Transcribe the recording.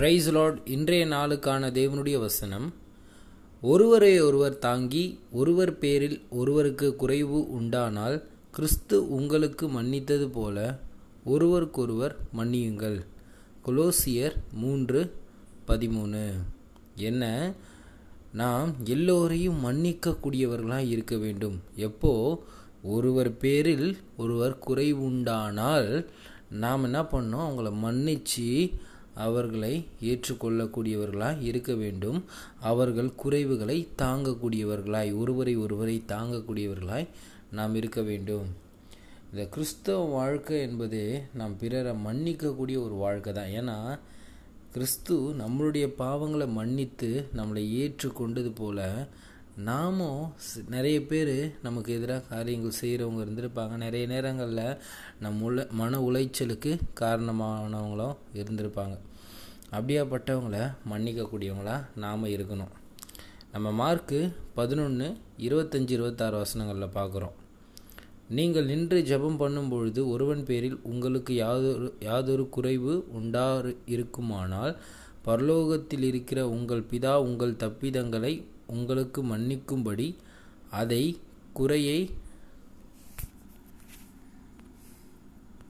Price Lord இன்றைய நாளுக்கான தேவனுடைய வசனம் ஒருவரை ஒருவர் தாங்கி ஒருவர் பேரில் ஒருவருக்கு குறைவு உண்டானால் கிறிஸ்து உங்களுக்கு மன்னித்தது போல ஒருவருக்கொருவர் மன்னியுங்கள். கொலோசியர் மூன்று பதிமூணு. என்ன? நாம் எல்லோரையும் மன்னிக்கக்கூடியவர்களாக இருக்க வேண்டும். எப்போ? ஒருவர் பேரில் ஒருவர் குறைவுண்டானால் நாம் என்ன பண்ணோம்? அவங்கள மன்னித்து அவர்களை ஏற்றுக்கொள்ளக்கூடியவர்களாய் இருக்க வேண்டும். அவர்கள் குறைவுகளை தாங்கக்கூடியவர்களாய் ஒருவரை ஒருவரை தாங்கக்கூடியவர்களாய் நாம் இருக்க வேண்டும். இந்த கிறிஸ்தவ வாழ்க்கை என்பது நாம் பிறரை மன்னிக்கக்கூடிய ஒரு வாழ்க்கை தான். ஏன்னா கிறிஸ்து நம்மளுடைய பாவங்களை மன்னித்து நம்மளை ஏற்றுக்கொண்டது போல நாமும் நிறைய பேர் நமக்கு எதிராக காரியங்கள் செய்கிறவங்க இருந்திருப்பாங்க. நிறைய நேரங்களில் நம் உள்ள மன உளைச்சலுக்கு காரணமானவங்களும் இருந்திருப்பாங்க. அப்படியாப்பட்டவங்கள மன்னிக்கக்கூடியவங்களா நாம் இருக்கணும். நம்ம மார்க்கு பதினொன்று இருபத்தஞ்சி இருபத்தாறு வசனங்களில் பார்க்குறோம் நீங்கள் நின்று ஜெபம் பண்ணும் பொழுது ஒருவன் பேரில் உங்களுக்கு யாதொரு யாதொரு குறைவு உண்டா இருக்குமானால் பரலோகத்தில் இருக்கிற உங்கள் பிதா உங்கள் தப்பிதங்களை உங்களுக்கு மன்னிக்கும்படி அதை குறையை